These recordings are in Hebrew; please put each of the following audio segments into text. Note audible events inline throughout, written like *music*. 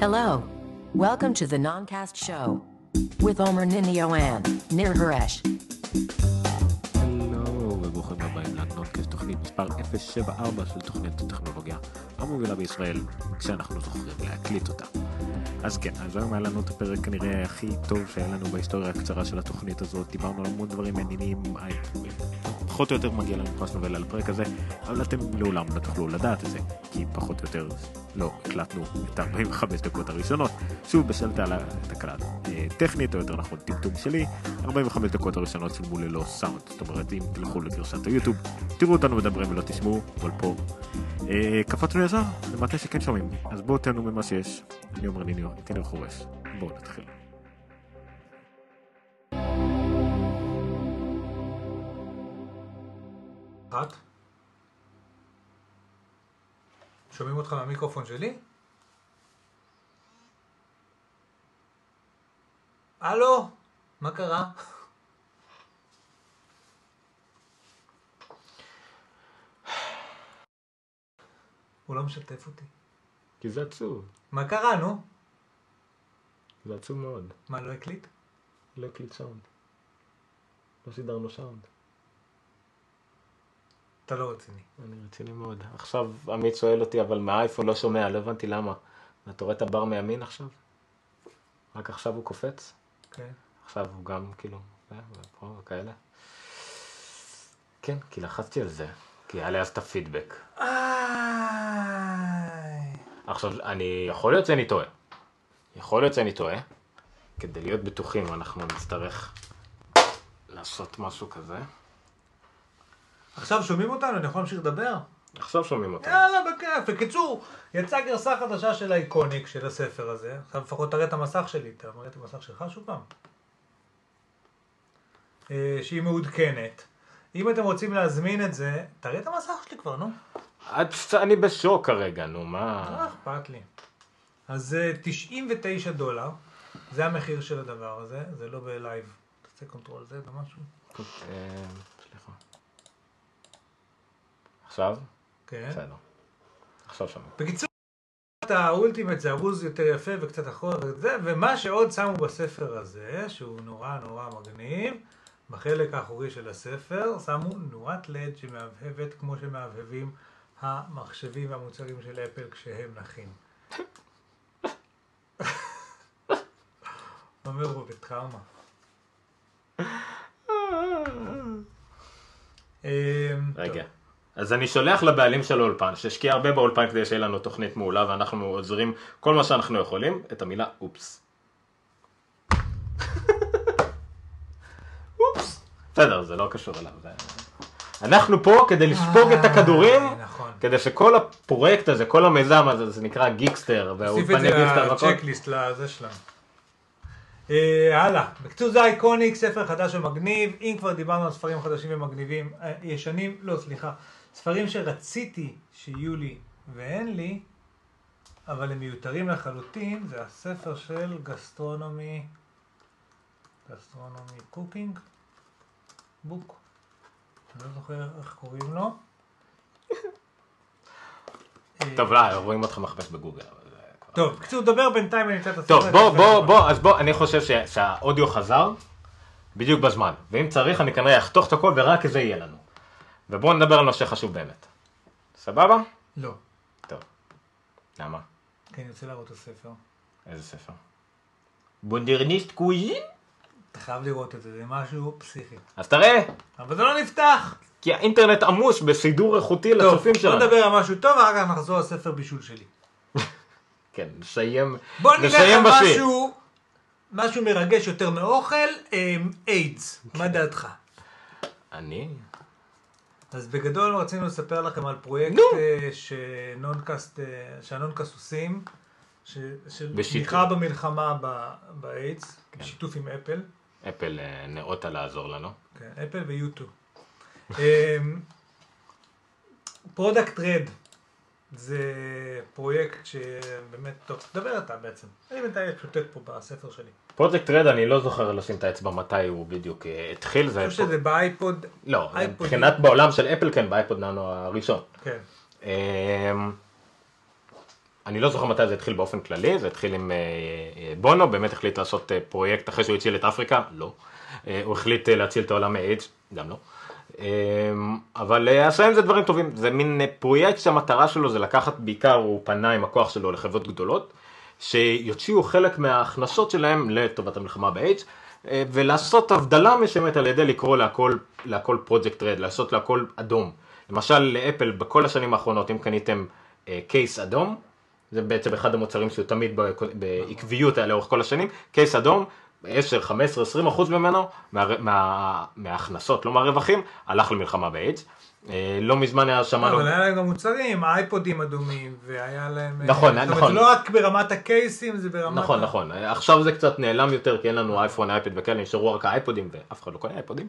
Hello. Welcome to the Noncast Show with Omer Ninio and Nir Haresh. הלו וברוכים הבאים לנודקאסט תוכנית מספר 074 של תוכנית הטכנולוגיה המובילה בישראל כשאנחנו זוכרים להקליט אותה. אז כן, אז היום היה לנו את הפרק כנראה הכי טוב שהיה לנו בהיסטוריה הקצרה של התוכנית הזאת, דיברנו על המון דברים מעניינים, פחות או יותר מגיע לנו פרס נובל על הפרק הזה, אבל אתם לעולם לא תוכלו לדעת את זה, כי פחות או יותר לא הקלטנו את 45 דקות הראשונות, שוב בשל תקלה אה, טכנית, או יותר נכון טמטום שלי, 45 דקות הראשונות שולמו ללא סאונד, זאת אומרת אם תלכו לגרסת היוטיוב, תראו אותנו מדברים ולא תשמעו, אבל פה אה, קפצנו ישר למטה שכן שומעים, אז בואו תהנו ממה שיש, אני אומר ניניו, איתי ניר חורש, בואו נתחיל. אחת. שומעים אותך מהמיקרופון שלי? הלו? מה קרה? הוא לא משתף אותי. כי זה עצוב, מה קרה, נו? זה עצוב מאוד, מה, לא הקליט? לא הקליט סאונד, לא סידרנו סאונד. אתה לא רציני. אני רציני מאוד. עכשיו עמית שואל אותי, אבל מהאייפון לא שומע, לא הבנתי למה. אתה רואה את הבר מימין עכשיו? רק עכשיו הוא קופץ? כן. עכשיו הוא גם כאילו, זה, ופה וכאלה. כן, כי לחצתי על זה, כי היה לי אז את הפידבק. עכשיו, אני, יכול להיות שאני טועה. יכול להיות שאני טועה. כדי להיות בטוחים אנחנו נצטרך לעשות משהו כזה. עכשיו שומעים אותנו? אני יכול להמשיך לדבר? עכשיו שומעים אותנו. יאללה, בכיף. בקיצור, יצאה גרסה חדשה של האיקוניק של הספר הזה. עכשיו לפחות תראה את המסך שלי. אתה מראה את המסך שלך שוב פעם? אה, שהיא מעודכנת. אם אתם רוצים להזמין את זה, תראה את המסך שלי כבר, נו. אני בשוק כרגע, נו לא מה... אכפת לי. אז זה 99 דולר, זה המחיר של הדבר הזה, זה לא בלייב. תעשה control Z במשהו. אה, סליחה. עכשיו? כן. בסדר. עכשיו שומעים. בקיצור, ה ultimate זה ארוז יותר יפה וקצת אחורה וזה, ומה שעוד שמו בספר הזה, שהוא נורא נורא מגניב, בחלק האחורי של הספר, שמו נורת לד שמהבהבת כמו שמהבהבים המחשבים והמוצרים של אפל כשהם נחים. *laughs* אומר הוא בטראומה. אמ, רגע. אז אני שולח לבעלים של האולפן, שהשקיע הרבה באולפן כדי שיהיה לנו תוכנית מעולה ואנחנו עוזרים כל מה שאנחנו יכולים, את המילה אופס. *laughs* אופס. בסדר, זה לא קשור אליו. אנחנו פה כדי לספוג את הכדורים, אה, נכון. כדי שכל הפרויקט הזה, כל המיזם הזה, זה נקרא גיקסטר, תוסיף את והאולפני זה גיקסטר. ל checklist לזה שלנו. אה, הלאה, בקיצור זה Iconic, ספר חדש ומגניב, אם כבר דיברנו על ספרים חדשים ומגניבים, אה, ישנים, לא סליחה, ספרים שרציתי שיהיו לי ואין לי, אבל הם מיותרים לחלוטין, זה הספר של gastronomy, gastronomy cooking, book, אני לא זוכר איך קוראים לו. אה, טוב, לא, רואים אותך מחפש בגוגל. טוב, בקיצור, דבר בינתיים אני אמצא את הספר. טוב, בוא. בוא, בוא, אז בוא, אני חושב שהאודיו חזר בדיוק בזמן, ואם צריך אני כנראה אחתוך את הכל ורק זה יהיה לנו. ובואו נדבר על נושא חשוב באמת. סבבה? לא, טוב. למה? כי אני רוצה להראות את הספר. איזה ספר? בונדרניסט קוויזין? אתה חייב לראות את זה, זה משהו פסיכי. אז תראה, אבל זה לא נפתח! כי האינטרנט עמוס בסידור איכותי טוב, לצופים בוא שלנו. נדבר על משהו טוב, ואחר כך נחזור לספר בישול שלי. *laughs* כן, נסיים, בוא נלך. משהו, משהו מרגש יותר מאוכל, אמ, איידס. מה דעתך? אני? אז בגדול רצינו לספר לכם על פרויקט. אה, שנונקאסט, אה, שה Noncast עושים, ש- של בשיתוף. תמיכה במלחמה באיידס, בשיתוף עם אפל. אפל אה, ניאותה לעזור לנו. כן, אפל ויוטיוב. Product RED זה פרויקט שבאמת, טוב, תדבר אתה בעצם. אני בינתיים שוטט פה בספר שלי. פרויקט RED אני לא זוכר לשים את האצבע מתי הוא בדיוק אה, התחיל. אני חושב שזה באייפוד, לא. מבחינת בעולם של אפל כן, באייפוד ננו הראשון. כן. אני לא זוכר מתי זה התחיל באופן כללי, זה התחיל עם אה, אה, בונו, באמת החליט לעשות אה, פרויקט אחרי שהוא הציל את אפריקה, לא. הוא החליט להציל את העולם מאיידס, גם לא. אבל עם זה דברים טובים, זה מין פרויקט שהמטרה שלו זה לקחת בעיקר, הוא פנה עם הכוח שלו לחברות גדולות, שיוציאו חלק מההכנסות שלהם לטובת המלחמה באיידס, ולעשות הבדלה מסוימת על ידי לקרוא להכל, להכל פרויקט RED, לעשות להכל אדום. למשל לאפל בכל השנים האחרונות אם קניתם case אדום, זה בעצם אחד המוצרים שהוא תמיד בעקביות היה לאורך כל השנים, case אדום, 10, 15, 20 אחוז ממנו, מה, מה, מההכנסות, לא מהרווחים, הלך למלחמה באיידס. אה, לא מזמן היה שמענו, אבל היה להם גם מוצרים, אייפודים אדומים, והיה להם... אה, נכון, זאת אומרת, נכון. זה לא רק ברמת הקייסים, זה ברמת... נכון, נכון, עכשיו זה קצת נעלם יותר כי אין לנו אייפון, אייפד וכאלה, נשארו רק האייפודים ואף אחד לא קונה אייפודים,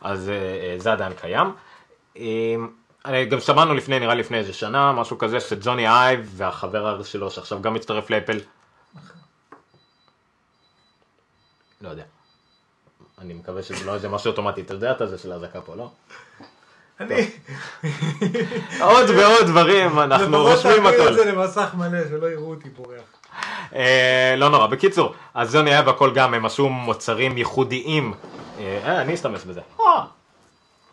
אז אה, אה, זה עדיין קיים. אה, גם שמענו לפני, נראה לפני איזה שנה, משהו כזה, שג'וני אייב והחבר שלו שעכשיו גם מצטרף לאפל, לא יודע. אני מקווה שזה לא איזה משהו אוטומטי, אתה יודע את זה של האזעקה פה, לא? אני... עוד ועוד דברים, אנחנו לפחות רושמים תעביר הכל. את זה למסך מלא, שלא יראו אותי בורח. אה, לא נורא, בקיצור, אז זוני היה והכל גם, הם עשו מוצרים ייחודיים, אה, אה, אני אשתמש בזה,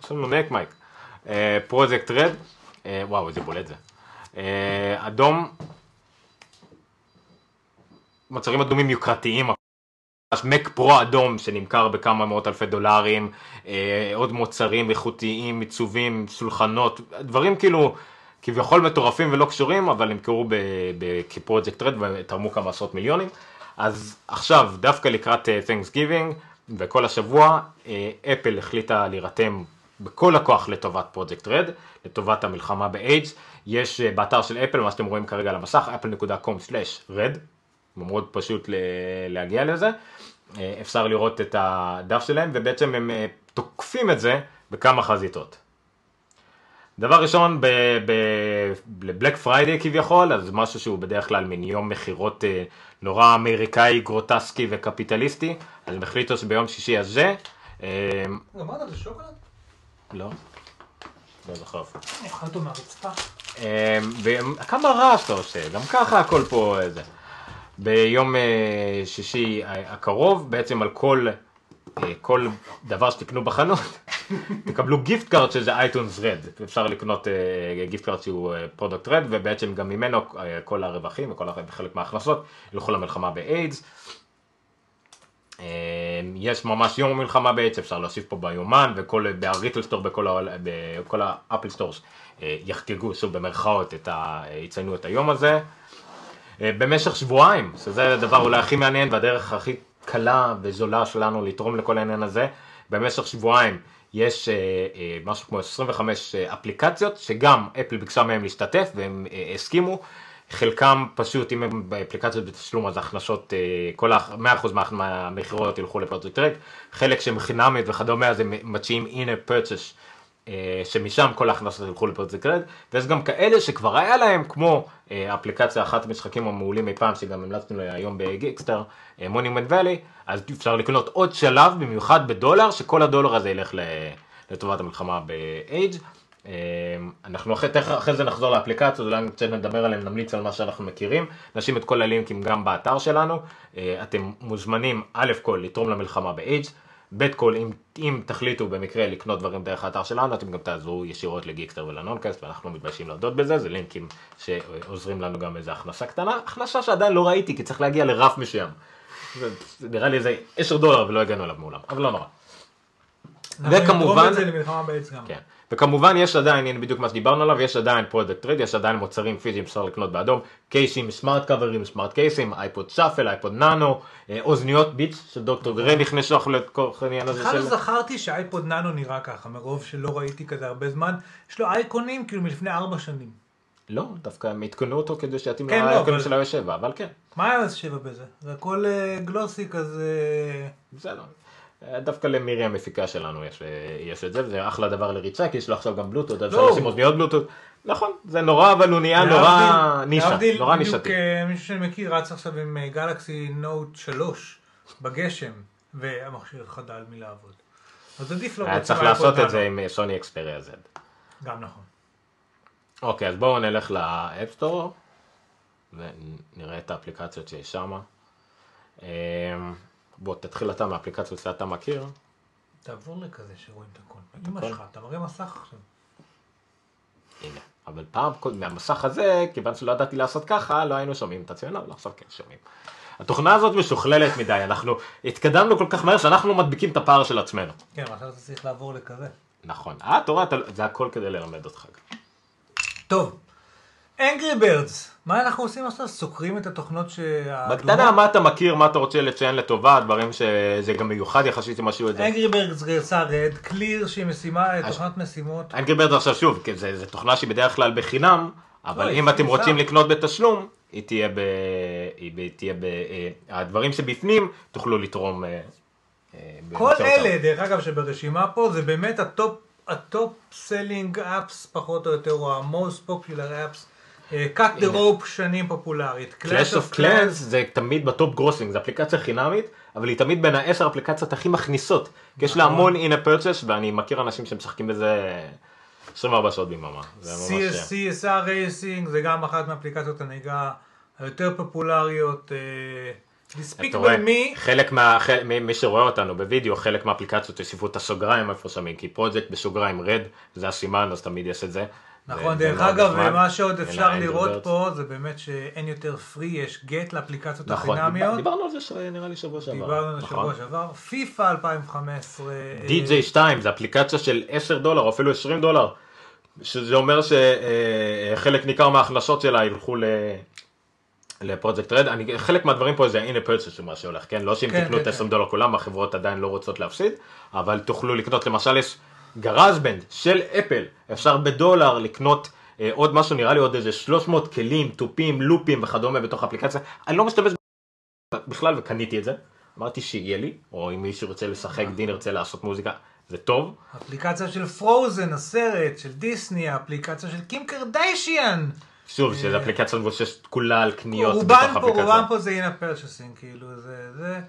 יש לנו נק מייק, פרויקט רד, וואו איזה בולט זה, אה, אדום, מוצרים אדומים יוקרתיים, מק פרו אדום שנמכר בכמה מאות אלפי דולרים, אה, עוד מוצרים איכותיים, עיצובים, שולחנות, דברים כאילו כביכול מטורפים ולא קשורים, אבל נמכרו כפרויקט רד ותרמו כמה עשרות מיליונים. אז עכשיו, דווקא לקראת אה, Thanksgiving וכל השבוע, אה, אפל החליטה להירתם בכל הכוח לטובת פרויקט רד, לטובת המלחמה באיידס. יש אה, באתר של אפל, מה שאתם רואים כרגע על המסך, apple.com/red, מאוד פשוט להגיע לזה. אה, אפשר לראות את הדף שלהם, ובעצם הם אה, תוקפים את זה בכמה חזיתות. דבר ראשון, לבלק פריידי כביכול, אז משהו שהוא בדרך כלל מין יום מכירות נורא אמריקאי, גרוטסקי וקפיטליסטי, אז הם החליטו שביום שישי הזה, אה, אמרת זה שוקולד? לא, לא זוכר. אני אוכל אותו מהרצפה. אה, וכמה רעש אתה עושה, גם ככה הכל פה אה, זה. ביום אה, שישי הקרוב, בעצם על כל, אה, כל דבר שתקנו בחנות, *laughs* תקבלו gift card שזה iTunes RED, אפשר לקנות gift card שהוא Product RED, ובעצם גם ממנו אה, כל הרווחים וכל חלק מההכנסות ילכו למלחמה באיידס. אה, יש ממש יום מלחמה באיידס, אפשר להוסיף פה ביומן, וכל, store, בכל, בכל ה Apple Stores יחגגו, שוב במרכאות, את ה, יציינו את היום הזה. אה, במשך שבועיים, שזה הדבר אולי הכי מעניין והדרך הכי קלה וזולה שלנו לתרום לכל העניין הזה, במשך שבועיים יש אה, אה, משהו כמו 25 אה, אפליקציות שגם אפל ביקשה מהם להשתתף והם הסכימו, חלקם פשוט אם הם באפליקציות בתשלום אז ההכנסות, אה, כל ה-100% מה- מהמכירות ילכו לפרויקט טרק, חלק שהם חינמית וכדומה אז הם מציעים in-app purchase אה, שמשם כל ההכנסות ילכו לפרויקט רד, ויש גם כאלה שכבר היה להם, כמו אה, אפליקציה אחת המשחקים המעולים אי פעם, שגם המלצנו היום בגיקסטאר, מונימנט ואלי, אז אפשר לקנות עוד שלב, במיוחד בדולר, שכל הדולר הזה ילך לטובת המלחמה באייג'. אה, אנחנו אחרי, אחרי זה נחזור לאפליקציות, אולי קצת נדבר עליהם, נמליץ על מה שאנחנו מכירים, נשים את כל הלינקים גם באתר שלנו, אה, אתם מוזמנים א' כל לתרום למלחמה באייג', ב' כל אם, אם תחליטו במקרה לקנות דברים דרך האתר שלנו, אתם גם תעזרו ישירות לגיקסטר ולנונקאסט, ואנחנו מתביישים להודות בזה, זה לינקים שעוזרים לנו גם איזה הכנסה קטנה, הכנסה שעדיין לא ראיתי כי צריך להגיע לרף מסוים. נראה לי איזה 10 דולר ולא הגענו אליו מעולם, אבל לא נורא. וכמובן-. כן. וכמובן יש עדיין, הנה בדיוק מה שדיברנו עליו, יש עדיין Product RED, יש עדיין מוצרים פיזיים שאפשר לקנות באדום, קייסים, smart קאברים, smart קייסים, iPod Shuffle, iPod Nano, אוזניות Beats של דוקטור דרה נכנסו לכל העניין הזה בכלל לא של... זכרתי ש iPod Nano נראה ככה, מרוב שלא ראיתי כזה הרבה זמן. יש לו אייקונים כאילו מלפני ארבע שנים. לא, דווקא הם עדכנו אותו כדי שיתאים כן, לא, לאייקונים אבל- של ה-7, אבל כן, מה היה אז שבע בזה? זה הכל אה, גלוסי כזה... בסדר. אה, דווקא למירי המפיקה שלנו יש, אה, יש את זה, וזה אחלה דבר לריצה, כי יש לו עכשיו גם בלוטות, אז אפשר לא. לשים אוזניות בלוטות. נכון, זה נורא, אבל הוא נהיה נורא להבדיל- נישה, להבדיל, נורא בדיוק, נישתי. אה, מישהו שאני מכיר רץ עכשיו עם גלקסי נוט 3 בגשם, והמכשיר חדל מלעבוד. אז עדיף לו היה בעצם צריך לעשות את. זה עם סוני אקספריה Z. גם נכון. אוקיי, אז בואו נלך לאפסטור. ונראה את האפליקציות שיש שם. בוא, תתחיל אתה מהאפליקציות שאתה מכיר. תעבור לכזה שרואים את הכל. אמא שלך, אתה מראה מסך עכשיו. הנה. אבל פעם, מהמסך הזה, כיוון שלא ידעתי לעשות ככה, לא היינו שומעים את עצמנו, אבל עכשיו כן שומעים. התוכנה הזאת משוכללת מדי, אנחנו התקדמנו כל כך מהר שאנחנו מדביקים את הפער של עצמנו. כן, עכשיו אתה צריך לעבור לכזה. נכון. אה, אתה רואה, זה הכל כדי ללמד אותך. טוב, Angry Birds, מה אנחנו עושים עכשיו? סוקרים את התוכנות שה... בקטנה, מה אתה מכיר, מה אתה רוצה לציין לטובה, דברים שזה גם מיוחד יחסית עם משהו את זה. Angry Birds גרסה רד, קליר שהיא משימה, תוכנת משימות. אנגרי ברד עכשיו שוב, זה תוכנה שהיא בדרך כלל בחינם, אבל לא, אם אתם. רוצים לקנות בתשלום, היא תהיה ב... היא. תהיה ב... אה, הדברים שבפנים תוכלו לתרום. אה, אה, כל אלה, דרך אגב, שברשימה פה, זה באמת ה top, ה top selling apps, פחות או יותר, או ה-most popular apps. אה, cut the rope שנים פופולרית. Clash of Clans זה תמיד ב top grossing, זו אפליקציה חינמית, אבל היא תמיד בין העשר אפליקציות הכי מכניסות. כי יש לה נכון. המון in-app purchase, ואני מכיר אנשים שמשחקים בזה 24 שעות ביממה. זה. CSR Racing זה גם אחת מאפליקציות הנהיגה היותר פופולריות. אה, אתה רואה, חלק מה... מי מי שרואה אותנו בווידאו, חלק מהאפליקציות הוסיפו את הסוגריים איפה שמים, כי פרויקט בסוגריים RED, זה הסימן, אז תמיד יש את זה. נכון, זה- זה דרך אגב. מה שעוד אפשר לראות. פה, זה באמת שאין יותר free, יש get לאפליקציות נכון, החינמיות. דיברנו על זה נראה לי שבוע שעבר. דיברנו על נכון. שבוע שעבר. פיפא 2015. אה, DJ2 זה אפליקציה של 10 דולר או אפילו 20 דולר, שזה אומר שחלק ניכר מההכנסות שלה ילכו ל... לפרויקט רד, אני, חלק מהדברים פה זה הנה פרצ'ס של מה שהולך, כן? לא שאם כן, תקנו כן, את 20 כן. דולר כולם, החברות עדיין לא רוצות להפסיד, אבל תוכלו לקנות, למשל יש גראז'בנד של אפל, אפשר בדולר לקנות אה, עוד משהו, נראה לי עוד איזה 300 כלים, תופים, לופים וכדומה בתוך האפליקציה, אני לא משתמש בכלל וקניתי את זה, אמרתי שיהיה לי, או אם מישהו רוצה לשחק, דין ירצה לעשות מוזיקה, זה טוב, אפליקציה של Frozen, הסרט, של דיסני, האפליקציה של קים קרדיישיאן. שוב, שזו אפליקציה מבוססת כולה על קניות בתוך אפליקציה. רובן פה זה in-app purchasing, כאילו, זה, זה.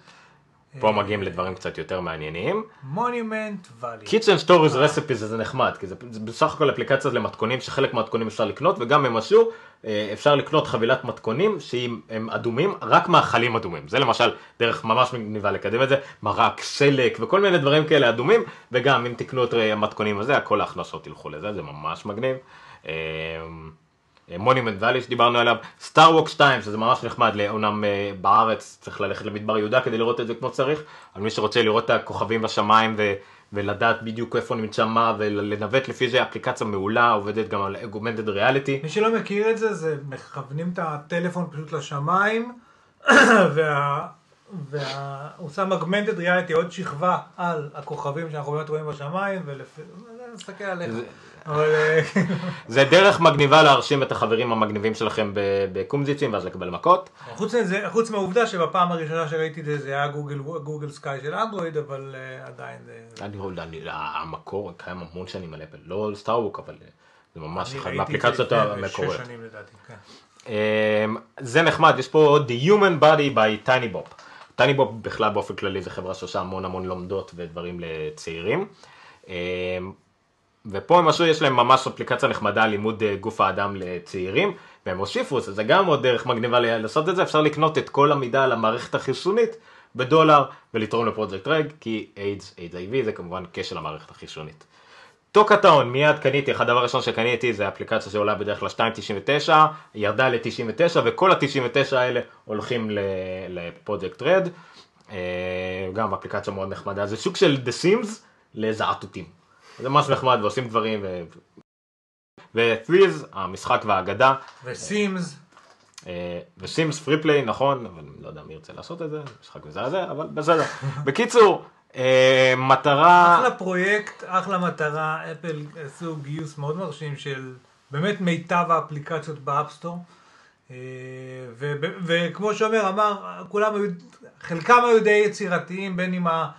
פה מגיעים לדברים קצת יותר מעניינים. Monument Valley. Kitchen Stories recipes זה נחמד, כי זה, בסך הכל אפליקציה למתכונים שחלק מהמתכונים אפשר לקנות וגם הם עשו, אה, אפשר לקנות חבילת מתכונים שהם אדומים, רק מאכלים אדומים. זה למשל דרך ממש מגניבה לקדם את זה, מרק, סלק וכל מיני דברים כאלה אדומים, וגם אם תקנו את אה, המתכונים הזה, כל ההכנסות ילכו לזה, זה ממש מגניב. מונימנט ואלי שדיברנו עליו, סטאר ווק 2 שזה ממש נחמד, אומנם אה, בארץ צריך ללכת למדבר יהודה כדי לראות את זה כמו שצריך, אבל מי שרוצה לראות את הכוכבים בשמיים ו, ולדעת בדיוק איפה נמצא מה ולנווט לפי זה אפליקציה מעולה, עובדת גם על אגומנטד ריאליטי, מי שלא מכיר את זה, זה מכוונים את הטלפון פשוט לשמיים, *coughs* וה... וה... הוא שם אגמנטד ריאליטי עוד שכבה על הכוכבים שאנחנו באמת רואים בשמיים, ולפי... נסתכל עליך. אה, *laughs* זה דרך מגניבה להרשים את החברים המגניבים שלכם בקומזיצים ואז לקבל מכות. חוץ מהעובדה שבפעם הראשונה שראיתי את זה, זה היה גוגל, סקאי של אנדרואיד, אבל אה, עדיין זה... אני יודע, אני- המקור קיים המון שנים על אפל, לא סטאר ווק אבל אה, זה ממש זה מהאפליקציות המקוריות. אמ, זה נחמד, יש פה The Human Body by TinyBop. TinyBop בכלל באופן כללי זה חברה שעושה המון המון לומדות ודברים לצעירים. ופה הם עשו, יש להם ממש אפליקציה נחמדה לימוד אה, גוף האדם לצעירים, והם הוסיפו, זה. גם עוד דרך מגניבה לעשות את זה, אפשר לקנות את כל המידע על המערכת החיסונית בדולר ולתרום לפרויקט RED, כי איידס, איידס HIV זה כמובן כשל המערכת החיסונית. Toca Town, מיד קניתי, אחד הדבר הראשון שקניתי זה אפליקציה שעולה בדרך כלל 2.99, ירדה ל-99 וכל ה-99 האלה הולכים לפרויקט רד, אה, גם אפליקציה מאוד נחמדה, זה סוג של The Sims לזעתותים, זה ממש נחמד ועושים דברים ו... ו-Threes, המשחק והאגדה, וסימס, וסימס פרי פליי נכון, אבל אני לא יודע מי ירצה לעשות את זה, משחק מזעזע, אבל בסדר. *laughs* בקיצור, אה, מטרה... אחלה פרויקט, אחלה מטרה, אפל עשו גיוס מאוד מרשים של באמת מיטב האפליקציות ב App Store. אה, וכמו שאומר, אמר, כולם היו, חלקם היו די יצירתיים, בין עם ה-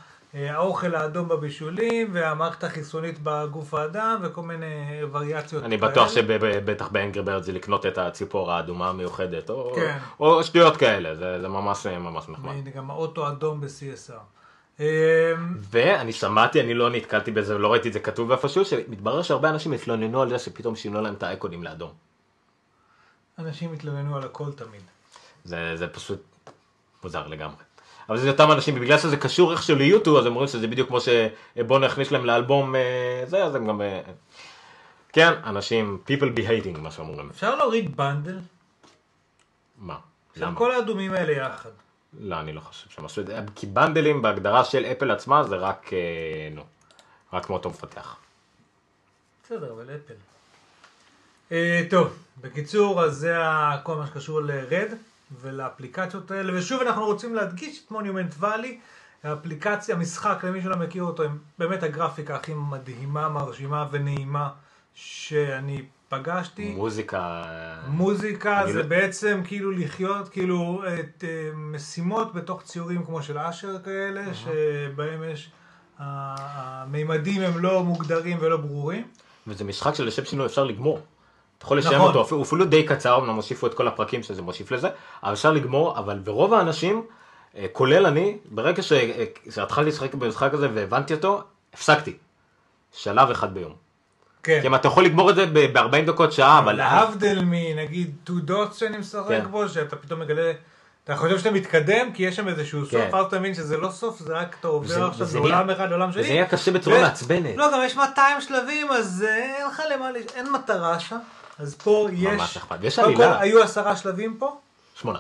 האוכל האדום בבישולים והמערכת החיסונית בגוף האדם וכל מיני וריאציות אני בטוח שבטח ב Angry Bird זה לקנות את הציפור האדומה המיוחדת, או, כן. או שטויות כאלה, זה, זה ממש ממש נחמד. והנה גם האוטו האדום ב-CSR. אה, ואני שמעתי, אני לא נתקלתי בזה ולא ראיתי את זה כתוב איפשהו, שמתברר שהרבה אנשים התלוננו על זה שפתאום שינו להם את האייקונים לאדום. אנשים יתלוננו על הכל תמיד. זה, זה פשוט מוזר לגמרי. אבל זה אותם אנשים, בגלל שזה קשור איכשהו ליוטיוב, אז הם אומרים שזה בדיוק כמו שבוא נכניס להם לאלבום אה, זה, אז הם גם... אה, כן, אנשים, people be hating, מה שאומרים. אפשר להוריד בנדל? מה? למה? כל האדומים האלה יחד. לא, אני לא חושב שהם עשו את זה. כי בנדלים בהגדרה של אפל עצמה זה רק, אה, נו, רק מאותו מפתח. בסדר, אבל אפל. טוב, בקיצור, אז זה כל מה שקשור לרד ולאפליקציות האלה, ושוב אנחנו רוצים להדגיש את מוניומנט ואלי, האפליקציה, המשחק, למי שלא מכיר אותו, הם באמת הגרפיקה הכי מדהימה, מרשימה ונעימה שאני פגשתי. מוזיקה... מוזיקה זה לא- בעצם כאילו לחיות כאילו את אה, משימות בתוך ציורים כמו של אשר כאלה, שבהם יש, ה- המימדים הם לא מוגדרים ולא ברורים. וזה משחק שלשם שינוי אפשר לגמור. אתה יכול לשלם נכון. אותו, הוא אפילו די קצר, אמנם הוסיפו את כל הפרקים שזה מוסיף לזה, אבל אפשר לגמור, אבל ברוב האנשים, אה, כולל אני, ברגע ש- אה, שהתחלתי לשחק במשחק הזה והבנתי אותו, הפסקתי. שלב אחד ביום. כן. כי אם אתה יכול לגמור את זה ב-40 דקות שעה, אבל... להבדיל מנגיד two dots שאני משחק כן. בו, שאתה פתאום מגלה, אתה חושב שאתה מתקדם, כי יש שם איזשהו סוף, כן. ואז אתה מבין שזה לא סוף, זה רק אתה עובר עכשיו וזה מעולם אחד לעולם שני. וזה נהיה קשה בצורה מעצבנת. לא, גם יש 200 שלבים, אז אה, אין לך למה, אין מטרה שם. אז פה יש, ממש אכפת. ויש קודם כל עלילה. היו עשרה שלבים פה, שמונה.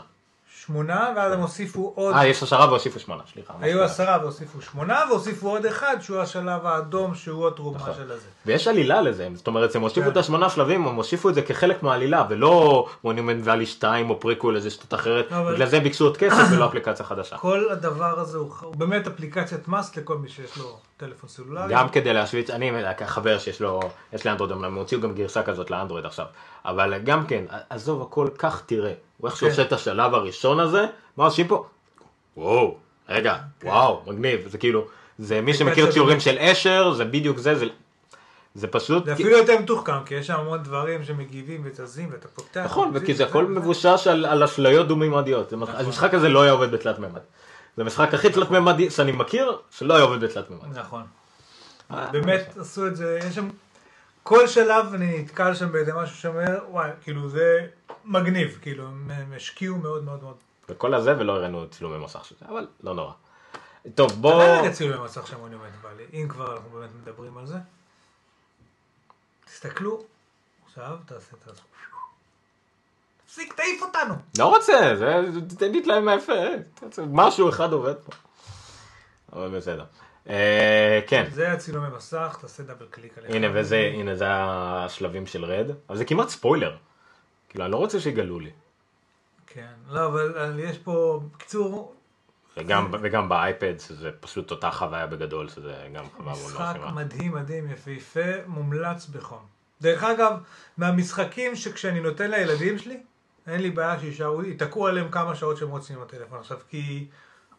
שמונה, ואז הם הוסיפו עוד, אה, יש עשרה והוסיפו שמונה, סליחה. היו עשרה והוסיפו שמונה, והוסיפו עוד אחד, שהוא השלב האדום, שהוא התרומה נכון. של הזה. ויש עלילה לזה, זאת אומרת, הם הוסיפו כן. את השמונה שלבים, הם הוסיפו את זה כחלק מהעלילה, ולא מונומנט ואלי 2 או פריקול איזה שטות אחרת, אבל- בגלל זה ביקשו עוד כסף ולא אפליקציה חדשה. *coughs* כל הדבר הזה הוא הוא באמת אפליקציית מאסט לכל מי שיש לו טלפון סלולרי. גם כדי להשוויץ, אני חבר שיש לו, יש לי אנדרואיד, הם הוציאו גם גרסה כזאת לאנדרואיד עכשיו, אבל גם כן, עזוב הכל, כך תראה, הוא איך שהוא כן. עושה את השלב הראשון הזה, מה עושים פה? וואו, רגע, וואו, מגניב, זה כאילו, זה מי שמכיר אפליקציה ציורים. של אשר, זה בדיוק זה, זה, זה פשוט, זה אפילו יותר מתוחכם, כי יש שם המון דברים שמגיבים וזזים ואתה פותח. נכון, וכי זה הכל מבושש על, על אשליות דו-מימדיות. נכון. המשחק הזה לא היה עובד בתלת מימד. זה המשחק הכי תלת מימדי שאני מכיר, שלא היה עובד בתלת מימד. נכון. אה, באמת עשו את זה, יש שם, כל שלב אני נתקל שם באיזה משהו שאומר, וואי, כאילו זה מגניב, כאילו הם השקיעו מאוד מאוד מאוד. וכל הזה ולא הראינו צילומי מסך של זה, אבל לא נורא. טוב, בוא... בוא... רגע צילומי מסך שם מונומנט ואלי, אם כבר אנחנו באמת מדברים על זה. תסתכלו, עכשיו תעשה את זה. תפסיק, תעיף אותנו. לא רוצה, זה תן לי להם מהיפה, משהו אחד עובד פה. אבל בסדר. אה, כן, זה הצילומי מסך, תעשה דאבל קליק עליך. הנה וזה, הנה זה השלבים של רד, אבל זה כמעט ספוילר. כאילו, אני לא רוצה שיגלו לי. כן, לא, אבל יש פה, בקיצור, וגם, וגם באייפד, שזה פשוט אותה חוויה בגדול, שזה גם חוויה מאוד משחק מרשימה. מדהים, מדהים, יפהפה, מומלץ בחום. דרך אגב, מהמשחקים שכשאני נותן לילדים שלי, אין לי בעיה שיישארו, ייתקעו עליהם כמה שעות שהם רוצים עם הטלפון עכשיו, כי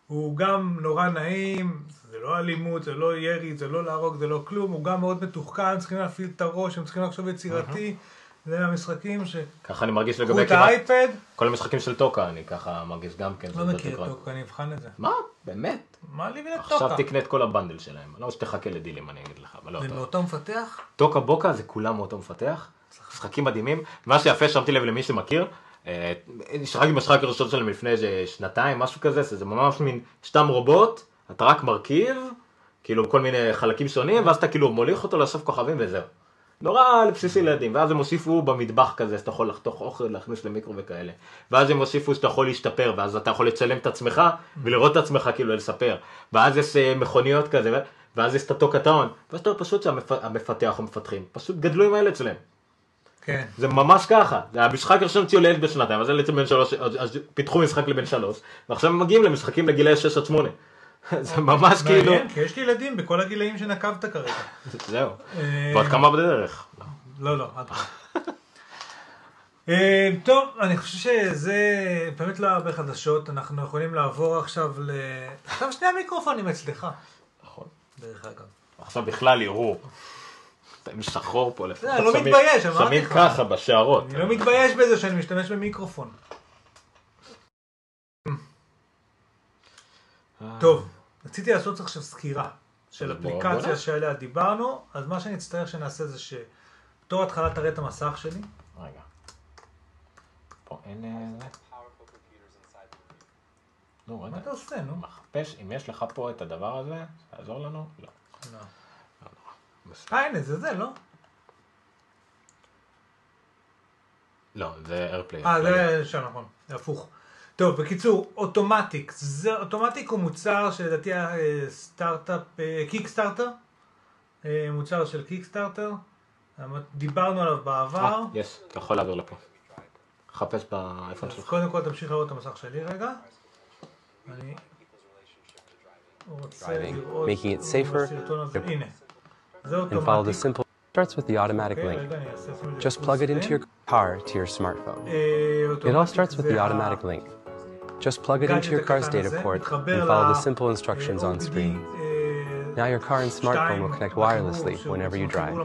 הוא גם נורא נעים, זה לא אלימות, זה לא ירי, זה לא להרוג, זה לא כלום, הוא גם מאוד מתוחכם, צריכים להפעיל את הראש, הם צריכים לחשוב יצירתי, זה המשחקים ש... ככה אני מרגיש לגבי כמעט האייפד, כל המשחקים של טוקה, אני ככה מרגיש גם כן. לא מכיר את טוקה, אני אבחן את זה. מה? באמת? מה לי עכשיו ולטוקה? תקנה את כל הבנדל שלהם. לא שתחכה לדילים, אני אגיד לך, לא זה. מאותו מפתח? טוקה בוקה זה כולם מאותו מפתח. משחקים מדהימים. מה שיפה, שמתי לב למי שמכיר, אה, שיחקתי במשחק הראשון שלהם לפני שנתיים, משהו כזה, שזה ממש מין שתם רובוט, אתה רק מרכיב, כאילו כל מיני חלקים שונים, ואז אתה כאילו מוליך אותו לאסוף כוכבים וזהו. נורא בסיסי לילדים, ואז הם הוסיפו במטבח כזה, שאתה יכול לחתוך אוכל, להכניס למיקרו וכאלה. ואז הם הוסיפו שאתה יכול להשתפר, ואז אתה יכול לצלם את עצמך, ולראות את עצמך כאילו לספר. ואז יש אה, מכוניות כזה, ואז יש את הטוקה טאון, ואז אתה פשוט שהמפתח או מפתחים, פשוט גדלו עם הילד שלהם. כן. זה ממש ככה, זה המשחק הראשון הוציאו לילד בשנתיים, אז ילד בן שלוש, אז אז פיתחו משחק לבן שלוש, ועכשיו הם מגיעים למשחקים לגילאי 6 עד 8. *laughs* זה ממש כאילו, מעניין, כי יש לי ילדים בכל הגילאים שנקבת כרגע. *laughs* זהו, אה, ועוד כמה בדרך. לא, לא, עד כאן. אה, טוב, אני חושב שזה באמת לא הרבה חדשות, אנחנו יכולים לעבור עכשיו ל... עכשיו שני המיקרופונים אצלך, נכון. דרך אגב. עכשיו בכלל יראו, אתה עם שחור פה לפחות, אני לא שמים- מתבייש, אמרתי שמים לך. ככה בשערות. אני לא מתבייש בזה שאני משתמש במיקרופון. טוב, רציתי לעשות עכשיו סקירה של אפליקציה. שעליה דיברנו, אז מה שאני אצטרך שנעשה זה שבתור התחלה תראה את המסך שלי, רגע. פה אין... זה. נו, מה רגע. אתה עושה, נו? מחפש, אם יש לך פה את הדבר הזה, תעזור לנו? לא. לא. לא אה, הנה, זה זה, לא? לא, זה איירפליי. אה, זה שם, נכון. זה הפוך. טוב, בקיצור, אוטומטיק. זה, אוטומטיק הוא מוצר שלדעתי היה אה, סטארט-אפ, אה, קיקסטארטר. אה, מוצר של קיקסטארטר. דיברנו עליו בעבר. יש, אתה יכול להעביר לפה. חפש באייפון אז שלך. קודם כל תמשיך לראות את המסך שלי רגע. אני רוצה לראות making it safer, בסרטון הזה. הנה. and follow the simple starts with the automatic link. Just plug it into your car to your smartphone. It all starts with the automatic link. Just plug it into your car's data port and follow the simple instructions on screen. Now your car and smartphone will connect wirelessly whenever you drive.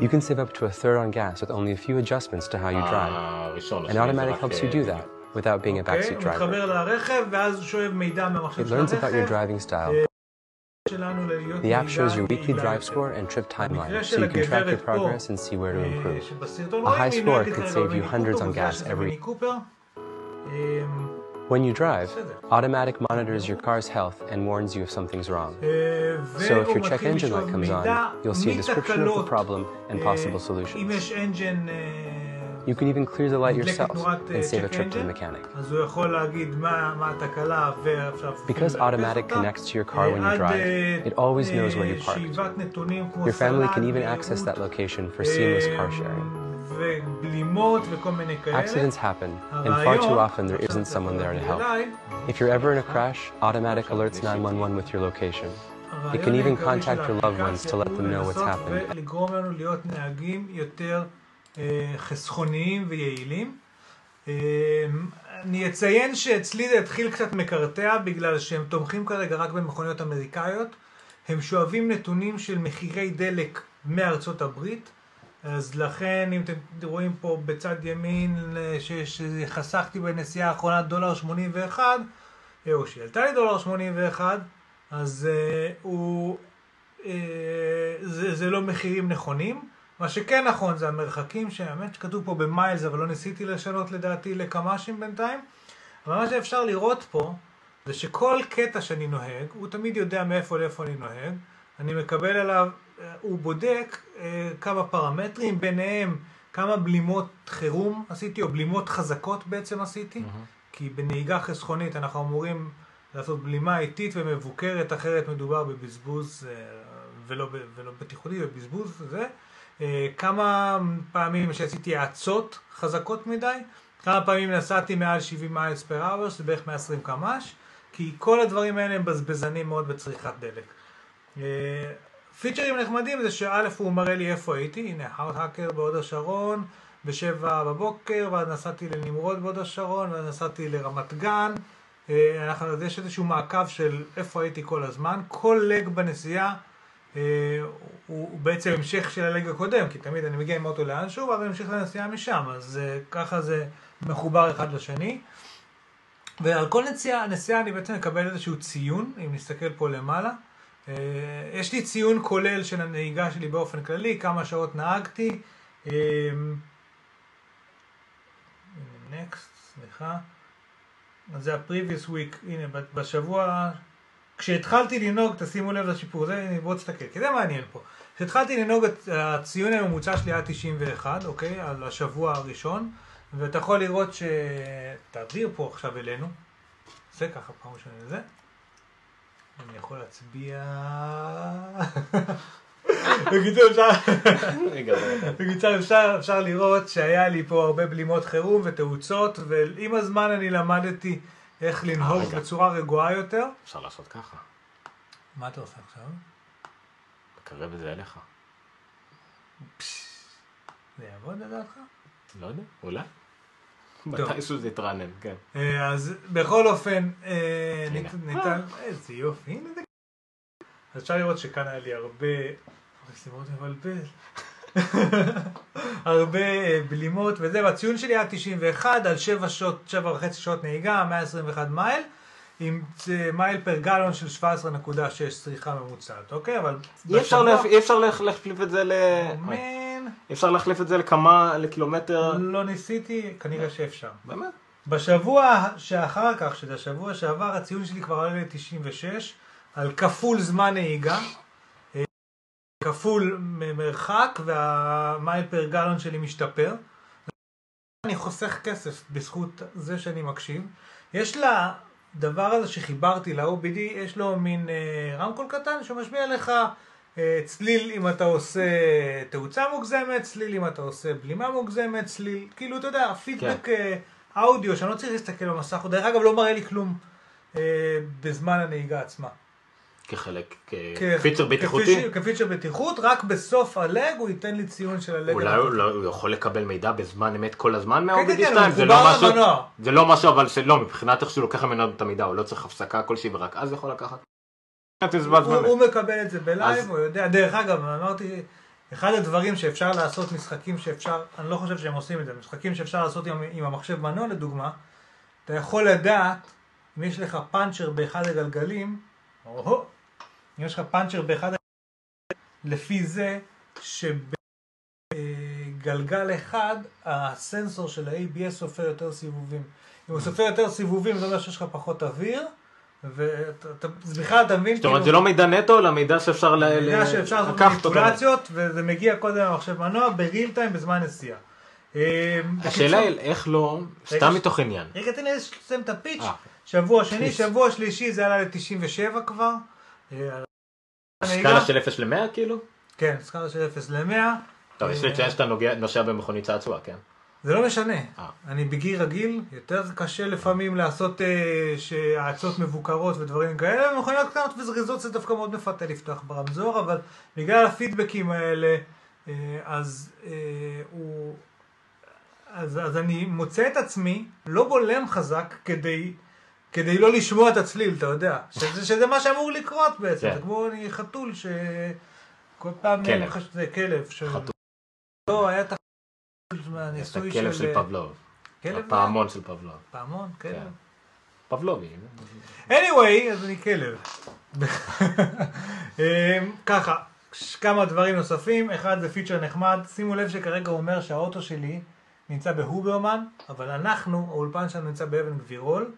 You can save up to a third on gas with only a few adjustments to how you drive. And automatic helps you do that without being a backseat driver. It learns about your driving style. The app shows your weekly drive score and trip timeline, so you can track your progress and see where to improve. A high score could save you hundreds on gas every. When you drive, automatic monitors your car's health and warns you if something's wrong. So if your check engine light comes on, you'll see a description of the problem and possible solutions. You can even clear the light yourself and save a trip to the mechanic. Because Automatic connects to your car when you drive, it always knows where you parked. Your family can even access that location for seamless car sharing. Accidents happen, and far too often there isn't someone there to help. If you're ever in a crash, Automatic alerts 911 with your location. It can even contact your loved ones to let them know what's happened. אה, חסכוניים ויעילים. אה, אני אציין שאצלי זה התחיל קצת מקרטע בגלל שהם תומכים כרגע רק במכוניות אמריקאיות. הם שואבים נתונים של מחירי דלק מארצות הברית. אז לכן אם אתם רואים פה בצד ימין אה, שחסכתי בנסיעה האחרונה דולר 81 אה, או שהיא עלתה לי דולר 81 אז הוא, זה, זה לא מחירים נכונים. מה שכן נכון זה המרחקים, שהאמת שכתוב פה במיילס, אבל לא ניסיתי לשנות לדעתי לקמ"שים בינתיים. אבל מה שאפשר לראות פה, זה שכל קטע שאני נוהג, הוא תמיד יודע מאיפה לאיפה אני נוהג. אני מקבל עליו, אה, הוא בודק אה, כמה פרמטרים, ביניהם כמה בלימות חירום עשיתי, או בלימות חזקות בעצם עשיתי. כי בנהיגה חסכונית אנחנו אמורים לעשות בלימה איטית ומבוקרת, אחרת מדובר בבזבוז אה, ולא, ולא בטיחותי, בבזבוז זה. אה, כמה פעמים שעשיתי האצות חזקות מדי, כמה פעמים נסעתי מעל 70 מיילס פר אבר, שזה בערך 120 קמ"ש, כי כל הדברים האלה הם בזבזנים מאוד בצריכת דלק. אה, פיצ'רים נחמדים זה שא' הוא מראה לי איפה הייתי, הנה הארד האקר בהוד השרון, בשבע בבוקר, ואז נסעתי לנמרוד בהוד השרון, ואז נסעתי לרמת גן. אה, אנחנו, יש איזשהו מעקב של איפה הייתי כל הזמן. כל לג בנסיעה הוא, הוא בעצם המשך של הלג הקודם, כי תמיד אני מגיע עם האוטו לאנשהו, אני ממשיך לנסיעה משם, אז אה, ככה זה מחובר אחד לשני. ועל כל נסיעה, נסיעה אני בעצם מקבל איזשהו ציון, אם נסתכל פה למעלה. אה, יש לי ציון כולל של הנהיגה שלי באופן כללי, כמה שעות נהגתי. אה, next, סליחה. אז זה ה-previous week, הנה, בשבוע, כשהתחלתי לנהוג, תשימו לב לשיפור, זה, בואו תסתכל, כי זה מעניין פה. כשהתחלתי לנהוג, הציון הממוצע שלי היה 91, אוקיי? על השבוע הראשון, ואתה יכול לראות ש... תעביר פה עכשיו אלינו, זה ככה פעם ראשונה לזה. אני יכול להצביע... *laughs* אפשר... בקיצור, אפשר, אפשר לראות שהיה לי פה הרבה בלימות חירום ותאוצות, ועם הזמן אני למדתי איך לנהוג רגע. בצורה רגועה יותר. אפשר לעשות ככה. מה אתה עושה עכשיו? תקרב את זה אליך. זה יעבוד לדעתך? לא יודע, אולי. מתישהו זה יתרענן, כן. אה, אז בכל אופן, אה. ניתן, איזה יופי, הנה זה... אז אפשר לראות שכאן היה לי הרבה, זה מאוד מבלבל, *laughs* הרבה אה, בלימות וזה, והציון שלי היה 91 על 7 שעות, 7 וחצי שעות נהיגה, 121 מייל. עם אה, מייל פר גלון של 17.6 צריכה ממוצעת, אוקיי? אבל... אי אפשר בשבוע- להפ- אי אפשר להח- להחליף את זה ל... מן, אפשר להחליף את זה לכמה, לקילומטר? לא ניסיתי, כנראה שאפשר. באמת? בשבוע שאחר כך, שזה השבוע שעבר, הציון שלי כבר עלה ל-96, על כפול זמן נהיגה, כפול מרחק, והמייל פר גלון שלי משתפר. אני חוסך כסף בזכות זה שאני מקשיב. יש לדבר הזה שחיברתי ל-OBD, יש לו מין אה, רמקול קטן שמשמיע לך אה, צליל אם אתה עושה תאוצה מוגזמת, צליל אם אתה עושה בלימה מוגזמת, צליל, כאילו אתה יודע, פידבק אה, אודיו שאני לא צריך להסתכל במסך, הוא דרך אגב לא מראה לי כלום אה, בזמן הנהיגה עצמה. כחלק, כפיצ'ר בטיחותי? כפיצ'ר- בטיחות, רק בסוף הלג הוא ייתן לי ציון של הלג. אולי הוא לא- הוא יכול לקבל מידע בזמן אמת כל הזמן כן, כן, מה-OBD2? הוא זה מחובר לא משהו. זה לא משהו אבל שלא, מבחינת איך שהוא לוקח ממנו את המידע, הוא לא צריך הפסקה כלשהי ורק אז יכול לקחת. זה הוא, מקבל את זה ב live, הוא יודע, דרך אגב, אמרתי, אחד הדברים שאפשר לעשות, משחקים שאפשר, אני לא חושב שהם עושים את זה, משחקים שאפשר לעשות עם, עם המחשב מנוע לדוגמה, אתה יכול לדעת אם יש לך פאנצ'ר באחד הגלגלים, או אם יש לך פאנצ'ר באחד לפי זה שבגלגל אחד הסנסור של ה-ABS סופר יותר סיבובים. אם הוא סופר יותר סיבובים זה אומר שיש לך פחות אוויר, ובכלל אתה מבין, זאת אומרת זה לא מידע נטו אלא מידע שאפשר ל- מידע ל- שאפשר לעשות לקחת אותו. מניפולציות, וזה מגיע קודם למחשב מנוע בריל טיים בזמן נסיעה. אה, השאלה היא איך לא, סתם מתוך עניין. רגע, תן לי לסיים את הפיץ'. אה. שבוע שני. שבוע שלישי זה עלה ל-97 כבר. אה, סקאלה של 0 ל-100 כאילו? כן, סקאלה של 0 ל-100. טוב, יש לציין שאתה נוסע במכונית צעצוע, כן? זה לא משנה. אה. אני בגיל רגיל, יותר קשה לפעמים לעשות אה, שהאצות מבוקרות ודברים כאלה, מכוניות קטנות וזריזות זה דווקא מאוד מפתה לפתוח ברמזור, אבל בגלל הפידבקים האלה, אה, אז אה, הוא... אז, אז אני מוצא את עצמי לא בולם חזק כדי, כדי לא לשמוע את הצליל, אתה יודע. *laughs* שזה, שזה מה שאמור לקרות בעצם. כן. זה כמו אני חתול שכל פעם... כלב. מחש- זה כלב. ש... חתול. לא, היה את את מהניסוי הכלב של אה, פבלוב. כלב הפעמון של פבלוב. פעמון, כן. כלב. פבלובי. anyway, אז אני כלב. *laughs* אמ, ככה, ש- כמה דברים נוספים, אחד זה פיצ'ר נחמד, שימו לב שכרגע הוא אומר שהאוטו שלי נמצא בהוברמן, אבל אנחנו, האולפן שלנו נמצא באבן גבירול,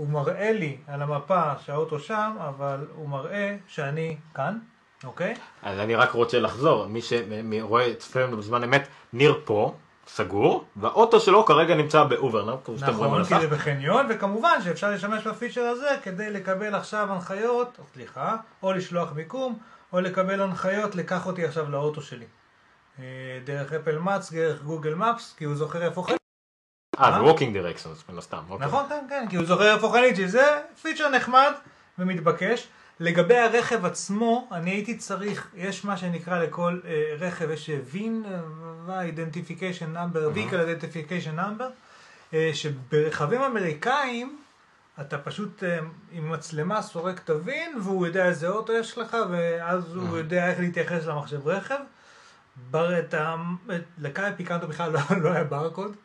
הוא מראה לי על המפה שהאוטו שם, אבל הוא מראה שאני כאן, אוקיי? אז אני רק רוצה לחזור, מי שרואה צופה לנו בזמן אמת, ניר פה, סגור, והאוטו שלו כרגע נמצא באוברנאם, כמו שאתם רואים על נכון, כי. זה בחניון, וכמובן שאפשר להשתמש בפיצ'ר הזה כדי לקבל עכשיו הנחיות, או סליחה, או לשלוח מיקום, או לקבל הנחיות, לקח אותי עכשיו לאוטו שלי. אה, דרך Apple Maps, דרך Google Maps, כי הוא זוכר איפה חניתי. אה, זה walking directions, מן הסתם. אוקיי. נכון, כן, כן, כי הוא זוכר איפה חניתי, זה פיצ'ר נחמד ומתבקש. לגבי הרכב עצמו, אני הייתי צריך, יש מה שנקרא לכל אה, רכב, יש identification number, vehicle identification number, אה, שברכבים אמריקאים, אתה פשוט אה, עם מצלמה סורק את ה VIN, והוא יודע איזה אוטו יש לך, ואז הוא יודע איך להתייחס למחשב רכב. בר, את ה... לקאי פיקנטו בכלל לא, לא היה ברקוד,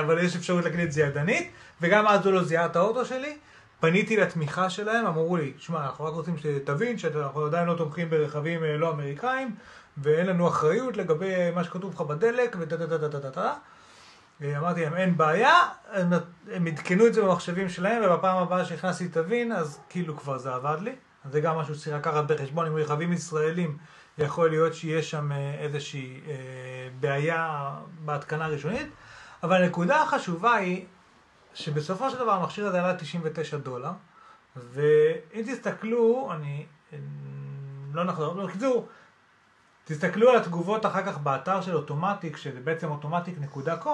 אבל יש אפשרות להקליט את זה ידנית, וגם אז הוא לא זיהה את האוטו שלי. פניתי לתמיכה שלהם, אמרו לי, שמע, אנחנו רק רוצים שתבין שאנחנו עדיין לא תומכים ברכבים אה, לא אמריקאים, ואין לנו אחריות לגבי מה שכתוב לך בדלק, וטה טה טה טה טה טה. אה, אמרתי להם, אין בעיה, הם, עדכנו את זה במחשבים שלהם, ובפעם הבאה שהכנסתי הווין, אז כאילו כבר זה עבד לי. זה גם משהו שצריך לקחת בחשבון, עם רכבים ישראלים, יכול להיות שיש שם אה, איזושהי אה, בעיה בהתקנה הראשונית, אבל הנקודה החשובה היא, שבסופו של דבר המכשיר הזה עלה 99 דולר, ואם תסתכלו, אני אה, לא נחזור, לא, בקיצור, תסתכלו על התגובות אחר כך באתר של אוטומטיק, שזה בעצם אוטומטיק.com,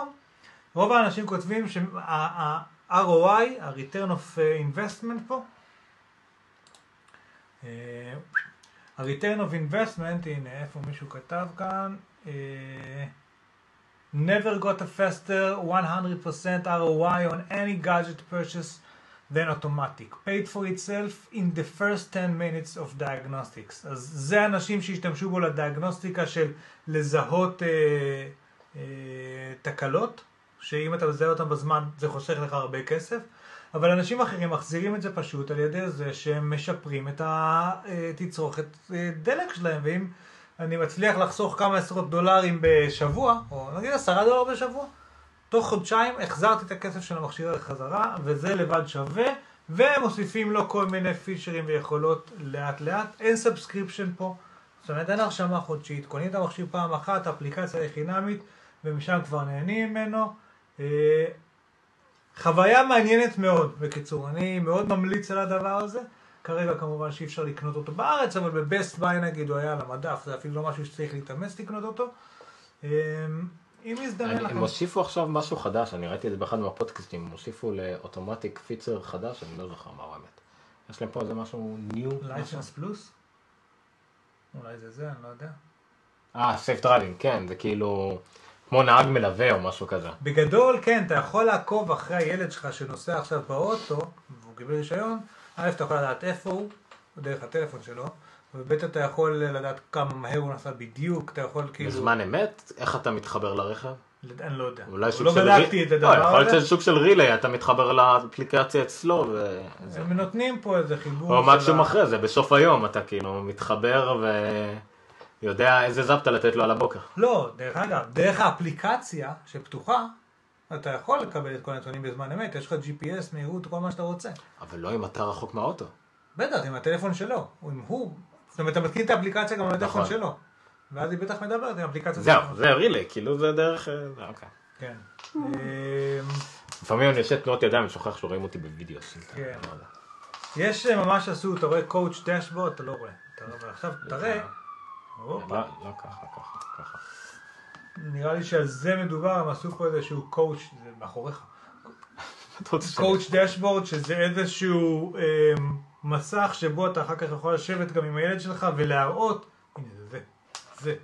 רוב האנשים כותבים שה-ROI, ה-return of investment פה, ה-return of investment, הנה איפה מישהו כתב כאן, אה, never got a faster 100% ROI on any gadget purchase than automatic. Paid for itself in the first 10 minutes of diagnostics. אז זה אנשים שהשתמשו בו לדיאגנוסטיקה של לזהות אה, אה, תקלות, שאם אתה מזהה אותם בזמן זה חוסך לך הרבה כסף. אבל אנשים אחרים מחזירים את זה פשוט על ידי זה שהם משפרים את התצרוכת אה, דלק שלהם, ואם אני מצליח לחסוך כמה עשרות דולרים בשבוע, או נגיד עשרה דולר בשבוע, תוך חודשיים החזרתי את הכסף של המכשיר לחזרה, וזה לבד שווה, ומוסיפים לו כל מיני פיצ'רים ויכולות לאט לאט. אין subscription פה, זאת אומרת אין הרשמה חודשית, קונים את המכשיר פעם אחת, האפליקציה היא חינמית, ומשם כבר נהנים ממנו. חוויה מעניינת מאוד, בקיצור, אני מאוד ממליץ על הדבר הזה. כרגע כמובן שאי אפשר לקנות אותו בארץ, אבל בבסט ביי נגיד הוא היה על המדף, זה אפילו לא משהו שצריך להתאמץ לקנות אותו. אה, אם יזדמן לכם... הם הוסיפו עכשיו משהו חדש, אני ראיתי את זה באחד מהפודקאסטים, הם הוסיפו לאוטומטיק פיצר חדש, אני לא זוכר מהו האמת. יש להם פה איזה משהו new. License Plus? אולי זה זה, אני לא יודע. אה, safe driving, כן, זה כאילו כמו נהג מלווה או משהו כזה. בגדול, כן, אתה יכול לעקוב אחרי הילד שלך שנוסע עכשיו באוטו, והוא קיבל רישיון, א', אתה יכול לדעת איפה הוא, דרך הטלפון שלו, וב', אתה יכול לדעת כמה מהר הוא נסע בדיוק, אתה יכול כאילו... בזמן אמת, איך אתה מתחבר לרכב? אני לא יודע. אולי סוג לא של... בדקתי רי- את לא, הדבר יכול להיות הזה. שזה סוג של רילי, אתה מתחבר לאפליקציה אצלו, וזה. הם נותנים פה איזה חיבור. או ה- אחרי זה, בסוף היום אתה כאילו מתחבר ויודע איזה זפטה לתת לו על הבוקר. לא, דרך אגב, דרך האפליקציה שפתוחה, אתה יכול לקבל את כל הנתונים בזמן אמת, יש לך GPS, מהירות, כל מה שאתה רוצה. אבל לא אם אתה רחוק מהאוטו. בטח, עם הטלפון שלו, או עם הוא. זאת אומרת, אתה מתקין את האפליקציה גם על הטלפון נכון. שלו. ואז היא בטח מדברת עם האפליקציה זהו. זה really, כאילו זה דרך... אה, אוקיי. כן. אמ, לפעמים אני עושה תנועות ידיים ושוכח שרואים אותי בווידאו. כן. לא יודע. יש אה, ממש עשו, אתה רואה coach dashboard, אתה לא רואה. עכשיו תראה. הופה, לא, לא ככה, ככה, ככה. נראה לי שעל זה מדובר, הם עשו פה איזשהו coach, זה מאחוריך. *laughs* coach dashboard, שזה איזשהו אמ, מסך שבו אתה אחר כך יכול לשבת גם עם הילד שלך ולהראות, הנה זה זה, זה,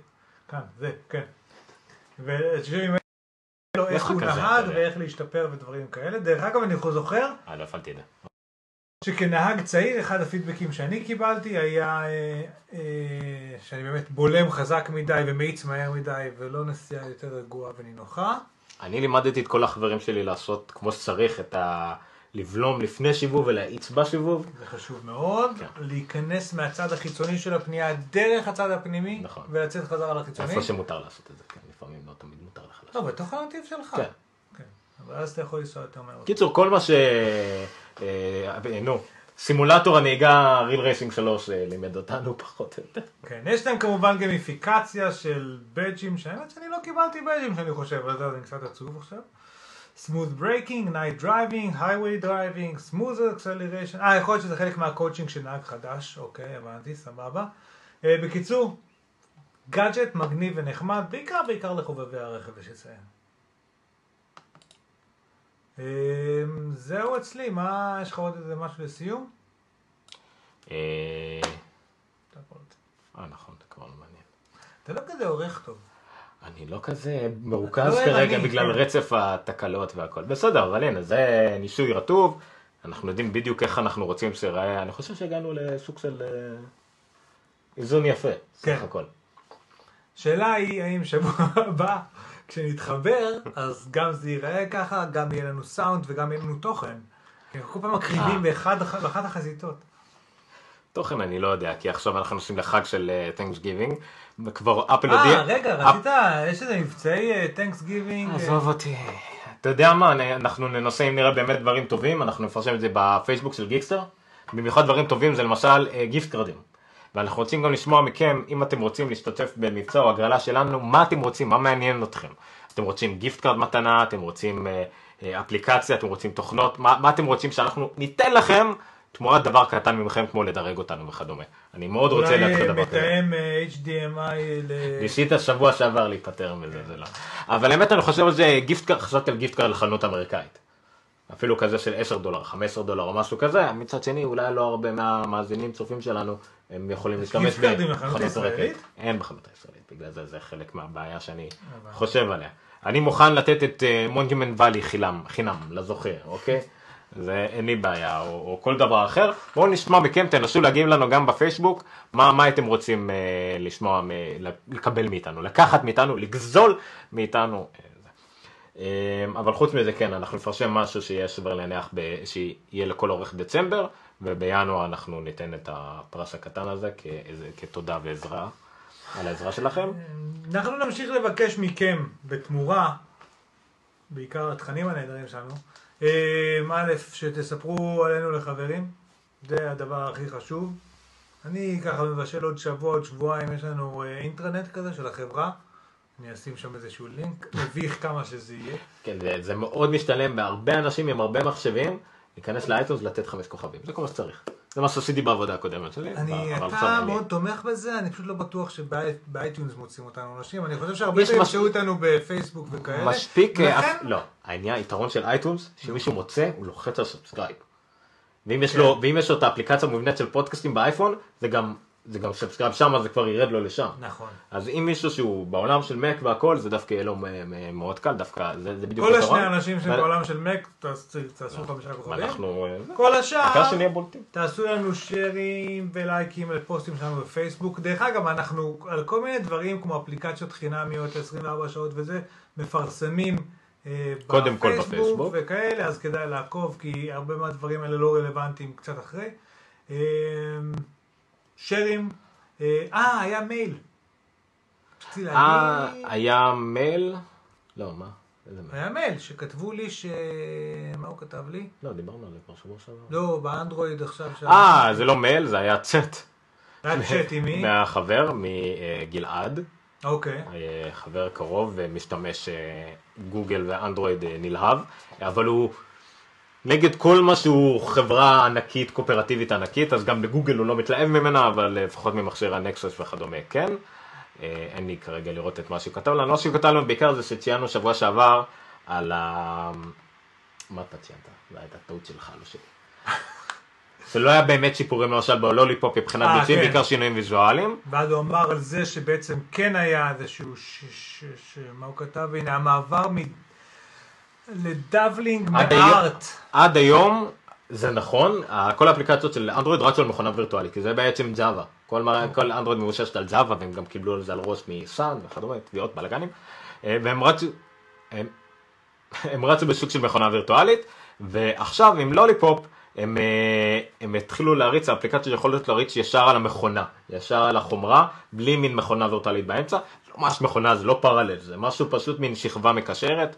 כאן, זה, כן. ותשב עם הילד שלו איך הוא נהג. ואיך להשתפר ודברים כאלה. דרך אגב, אני זוכר אה, לא הפעלתי את זה. שכנהג צעיר, אחד הפידבקים שאני קיבלתי היה אה, אה, שאני באמת בולם חזק מדי ומאיץ מהר מדי ולא נסיעה יותר רגועה ונינוחה. אני לימדתי את כל החברים שלי לעשות כמו שצריך את ה... לבלום לפני שיבוב ולהאיץ בשיבוב. זה חשוב מאוד, כן. להיכנס מהצד החיצוני של הפנייה דרך הצד הפנימי, נכון. ולצאת חזרה לחיצוני. איפה שמותר לעשות את זה, כן, לפעמים לא תמיד מותר לך לעשות. לא, בתוך הנתיב שלך. כן. כן. אבל אז אתה יכול לנסוע יותר מהר. קיצור, כל מה ש... אה, נו, סימולטור הנהיגה ריל רייסינג 3 אה, לימד אותנו *laughs* פחות או יותר. כן, יש להם כמובן גמיפיקציה של בדג'ים, שהאמת שאני לא קיבלתי בדג'ים שאני חושב, אבל זה קצת עצוב עכשיו. smooth braking, night driving, highway driving, smooth acceleration, אה, יכול להיות שזה חלק מהקואוצ'ינג של נהג חדש, אוקיי, הבנתי, סבבה. אה, בקיצור, גאדג'ט מגניב ונחמד, בעיקר בעיקר לחובבי הרכב, יש לציין. אה, זהו אצלי, מה, יש לך עוד איזה משהו לסיום? אה. אה, נכון, זה כבר לא מעניין. אתה לא כזה עורך טוב. אני לא כזה מרוכז לא כרגע ערני, בגלל כן. רצף התקלות והכל. בסדר, אבל הנה, זה ניסוי רטוב, אנחנו יודעים בדיוק איך אנחנו רוצים שיראה, אני חושב שהגענו לסוג של אה, איזון יפה, כן. סך הכל. שאלה היא האם שבוע *laughs* הבא כשנתחבר אז גם זה ייראה ככה, גם יהיה לנו סאונד וגם יהיה לנו תוכן. כי אנחנו כל פעם מקריבים אה. באחת החזיתות. תוכן אני לא יודע, כי עכשיו אנחנו נוסעים לחג של תנקס גיבינג, וכבר אפל הודיע... אה, רגע, רצית, יש איזה מבצעי Thanksgiving. עזוב אותי. אתה יודע מה, אנחנו ננסה אם נראה באמת דברים טובים, אנחנו נפרסם את זה בפייסבוק של גיקסטר. במיוחד דברים טובים זה למשל אה, gift card ים. ואנחנו רוצים גם לשמוע מכם, אם אתם רוצים להשתתף במבצע או הגרלה שלנו, מה אתם רוצים, מה מעניין אתכם. אתם רוצים gift card מתנה, אתם רוצים אה, אה, אפליקציה, אתם רוצים תוכנות, מה, מה אתם רוצים שאנחנו ניתן לכם תמורת דבר קטן ממכם כמו לדרג אותנו וכדומה. אני מאוד רוצה להתחיל דבר כזה. אולי מתאם אה, HDMI ל... ניסית שבוע שעבר להיפטר מזה, זה לא. אבל האמת אני חושב על זה gift card, חשבתי על gift card לחנות אמריקאית. אפילו כזה של 10 דולר, 15 דולר או משהו כזה, מצד שני אולי לא הרבה מהמאזינים צופים שלנו הם יכולים להשתמש בחנות הישראלית? אין בחנות הישראלית, בגלל זה זה חלק מהבעיה שאני חושב עליה. אני מוכן לתת את Monument Valley חינם, לזוכה, אוקיי? זה אין לי בעיה, או, או כל דבר אחר. בואו נשמע מכם, תנסו להגיב לנו גם בפייסבוק, מה, מה הייתם רוצים אה, לשמוע, מ, לקבל מאיתנו, לקחת מאיתנו, לגזול מאיתנו. אה. אבל חוץ מזה כן, אנחנו נפרשם משהו שיהיה שווה להניח, ב- שיהיה לכל אורך דצמבר, ובינואר אנחנו ניתן את הפרס הקטן הזה כאיזה- כתודה ועזרה על העזרה שלכם. אנחנו נמשיך לבקש מכם בתמורה, בעיקר התכנים הנהדרים שלנו, אה, א', שתספרו עלינו לחברים, זה הדבר הכי חשוב. אני ככה מבשל עוד שבוע, עוד שבועיים, יש לנו אה, אינטרנט כזה של החברה. אני אשים שם איזשהו לינק, מביך כמה שזה יהיה. כן, זה, זה מאוד משתלם בהרבה אנשים עם הרבה מחשבים, להיכנס לאייטונס לתת חמש כוכבים, זה כל מה שצריך. זה מה שעשיתי בעבודה הקודמת שלי. אני, אתה. מאוד תומך בזה, אני פשוט לא בטוח שבאייטיונס מוצאים אותנו אנשים, אני חושב שהרבה פעמים ימצאו אותנו בפייסבוק וכאלה. מספיק, אה, לא, העניין, היתרון של iTunes, שמישהו מוצא, הוא לוחץ על subscribe. לו, ואם יש לו את האפליקציה המובנית של פודקאסטים באייפון, זה גם, זה גם subscribe שם, זה כבר ירד לו לשם. נכון. אז אם מישהו שהוא בעולם של מק והכל, זה דווקא יהיה לו מאוד קל, דווקא, זה זה בדיוק כל. השני האנשים שהם בעולם של מק, תעשו- חמישה כוכבים. ואנחנו, אה, כל השאר. תעשו לנו שיירים ולייקים לפוסטים שלנו בפייסבוק. דרך אגב, אנחנו על כל מיני דברים כמו אפליקציות חינמיות 24 שעות וזה, מפרסמים אה, קודם כל בפייסבוק. וכאלה, אז כדאי לעקוב, כי הרבה מהדברים האלה לא רלוונטיים קצת אחרי. אה, שיירים, אה, אה, היה מייל. אה, היה מייל? לא, מה? איזה מייל? היה מייל שכתבו לי ש... מה הוא כתב לי? לא, דיברנו על זה כבר שבוע שעבר. לא, באנדרואיד עכשיו. אה, זה לא מייל, זה היה צ'אט. היה צ'אט עם מי? מהחבר, מגלעד, אוקיי. אה, חבר קרוב ומשתמש אה, גוגל ואנדרואיד אה, נלהב, אבל הוא נגד כל מה שהוא חברה ענקית, קואופרטיבית ענקית, אז גם בגוגל הוא לא מתלהב ממנה, אבל אה, לפחות ממכשיר הנקסוס וכדומה, כן. אה, אין לי כרגע לראות את מה שהוא כתב לנו, מה שהוא כתב לנו בעיקר זה שציינו שבוע שעבר על ה... מה אתה ציינת? זו הייתה טעות שלך, לא שלי. *laughs* זה לא היה באמת שיפורים למשל ב Lollipop מבחינת אה, ביצועים, כן. בעיקר שינויים ויזואליים. ואז הוא אמר על זה שבעצם כן היה איזשהו, ש... ש... ש... מה הוא כתב? הנה, המעבר מ... ל Dalvik מ ART. עד היום זה נכון, כל האפליקציות של אנדרואיד רצו על מכונה וירטואלית, כי זה בעצם ג'אווה. כל, מה- כל אנדרואיד מבוססת על ג'אווה, והם גם קיבלו על זה על ראש מ Sun וכדומה, תביעות בלאגנים. אה, והם רצו, הם, הם רצו בסוג של מכונה וירטואלית, ועכשיו עם Lollipop, הם, אה, הם התחילו להריץ, אפליקציות שיכולות להריץ ישר על המכונה, ישר על החומרה, בלי מין מכונה וירטואלית באמצע. לא ממש מכונה, זה לא Parallels, זה משהו פשוט מין שכבה מקשרת.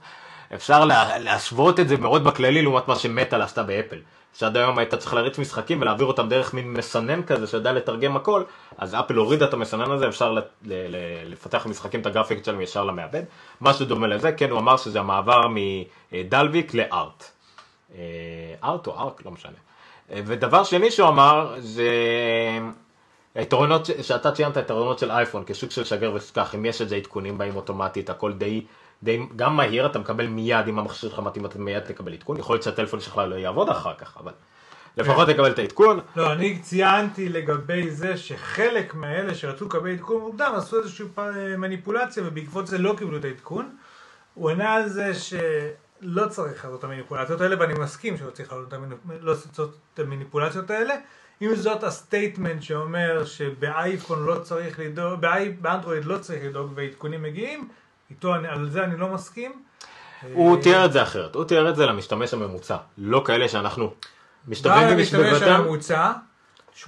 אפשר לה, להשוות את זה מאוד בכללי לעומת מה שמטאל עשתה באפל. שעד היום היית צריך להריץ משחקים ולהעביר אותם דרך מין מסנן כזה שיודע לתרגם הכל, אז אפל הורידה את המסנן הזה, אפשר ל- ל- ל- לפתח משחקים את הגרפיקות שלהם ישר למעבד. משהו דומה לזה, כן, הוא אמר שזה המעבר מדלוויק לארט. אה, ארט או ארק, לא משנה. אה, ודבר שני שהוא אמר, זה היתרונות, ש- שאתה ציינת היתרונות של אייפון כשוק של שגר וסקח, אם יש את זה עדכונים באים אוטומטית, הכל די, די, גם מהיר, אתה מקבל מיד, אם המכשיר שלך מתאים, אתה מיד תקבל עדכון, יכול להיות שהטלפון שלך לא יעבוד אחר כך, אבל לפחות תקבל את העדכון. לא, אני ציינתי לגבי זה שחלק מאלה שרצו לקבל עדכון מוקדם עשו איזושהי פ- מניפולציה ובעקבות זה לא קיבלו את העדכון. הוא ענה על זה שלא צריך לעשות את המניפולציות האלה ואני מסכים שלא צריך לעשות את לא המניפולציות האלה. עם זאת ה statement שאומר שבאייפון לא צריך לדאוג, באנדרואיד לא צריך לדאוג ועדכונים מגיעים, איתו אני- על זה אני לא מסכים. הוא אה, תיאר את זה אחרת, הוא תיאר את זה למשתמש הממוצע, לא כאלה שאנחנו משתמשים במשתמש הממוצע, 80%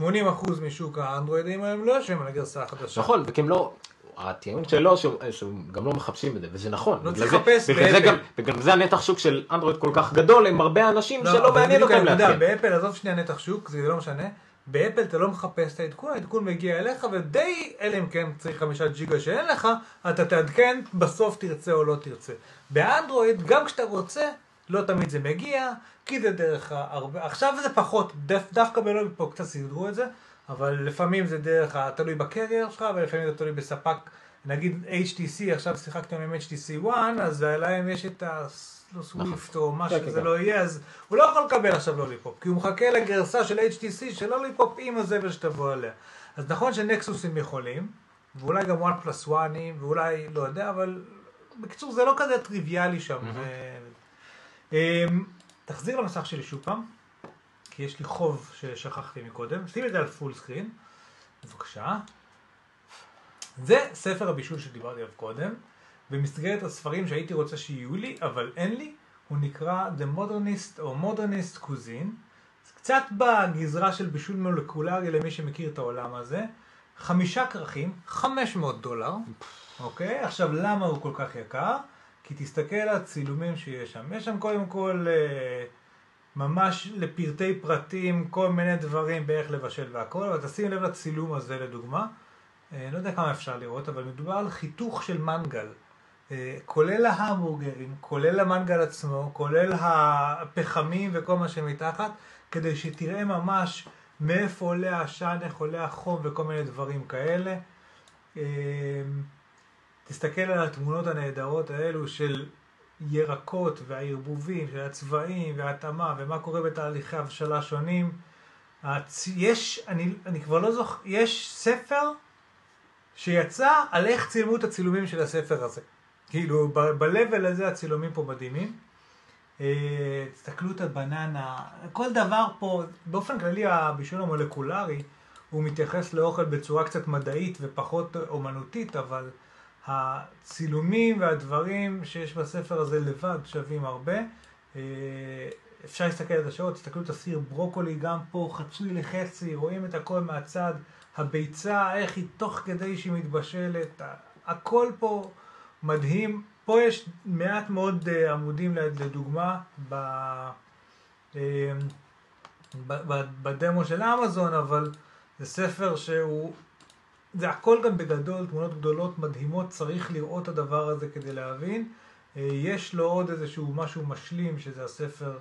משוק האנדרואידים היום לא יושבים על הגרסה החדשה. נכון, וכי הם לא, הטיעון שלו שהוא גם לא מחפשים את זה, וזה נכון. לא צריך לחפש באפל. גם, בגלל זה הנתח שוק של אנדרואיד כל כך גדול, עם הרבה אנשים שלא אבל מעניין אותם להתקין. באפל, עזוב שנייה נתח שוק, זה לא משנה. באפל אתה לא מחפש את העדכון, העדכון מגיע אליך, ודי, אלא אם כן צריך חמישה ג'יגה שאין לך, אתה תעדכן, בסוף תרצה או לא תרצה. באנדרואיד, גם כשאתה רוצה, לא תמיד זה מגיע, כי זה דרך הרבה, עכשיו זה פחות, דו, דווקא בלובי פה קצת סידרו את זה, אבל לפעמים זה דרך, תלוי בקרייר שלך, ולפעמים זה תלוי בספק, נגיד HTC, עכשיו שיחקתם עם HTC One, אז להם יש את ה... לא סוויפט או מה כן, כן, שזה כן. לא יהיה, אז הוא לא יכול לקבל עכשיו לוליפופ, כי הוא מחכה לגרסה של HTC של לוליפופ עם הזבל שתבוא עליה. אז נכון שנקסוסים יכולים, ואולי גם וואן פלוס וואנים, ואולי לא יודע, אבל בקיצור זה לא כזה טריוויאלי שם. ו- אמ, תחזיר למסך שלי שוב פעם, כי יש לי חוב ששכחתי מקודם, שים את זה על פול סקרין, בבקשה. זה ספר הבישול שדיברתי עליו קודם, במסגרת הספרים שהייתי רוצה שיהיו לי, אבל אין לי, הוא נקרא The Modernist או Modernist Cuisine. זה קצת בגזרה של בישול מולקולרי למי שמכיר את העולם הזה. חמישה כרכים, 500 דולר, אוקיי? עכשיו, למה הוא כל כך יקר? כי תסתכל על הצילומים שיש שם. יש שם קודם כל אה, ממש לפרטי פרטים, כל מיני דברים באיך לבשל והכל, אבל תשים לב לצילום הזה לדוגמה. אה, לא יודע כמה אפשר לראות, אבל מדובר על חיתוך של מנגל. אה, כולל ההמבורגרים, כולל המנגל עצמו, כולל הפחמים וכל מה שמתחת, כדי שתראה ממש מאיפה עולה העשן, איך עולה החום וכל מיני דברים כאלה. אה, תסתכל על התמונות הנהדרות האלו של ירקות והערבובים, של הצבעים וההתאמה ומה קורה בתהליכי הבשלה שונים. הצ... יש, אני, אני כבר לא זוכר, יש ספר שיצא על איך צילמו את הצילומים של הספר הזה. כאילו, ב-level הזה הצילומים פה מדהימים. אה, תסתכלו את הבננה, כל דבר פה, באופן כללי הבישול המולקולרי, הוא מתייחס לאוכל בצורה קצת מדעית ופחות אומנותית, אבל הצילומים והדברים שיש בספר הזה לבד שווים הרבה. אה, אפשר להסתכל על השעות, תסתכלו את הסיר ברוקולי, גם פה חצוי לחצי, רואים את הכל מהצד, הביצה, איך היא תוך כדי שהיא מתבשלת, הכל פה מדהים. פה יש מעט מאוד uh, עמודים לדוגמה uh, ב, בדמו של אמזון, אבל זה ספר שהוא, זה הכל גם בגדול, תמונות גדולות מדהימות, צריך לראות את הדבר הזה כדי להבין. Uh, יש לו עוד איזשהו משהו משלים, שזה הספר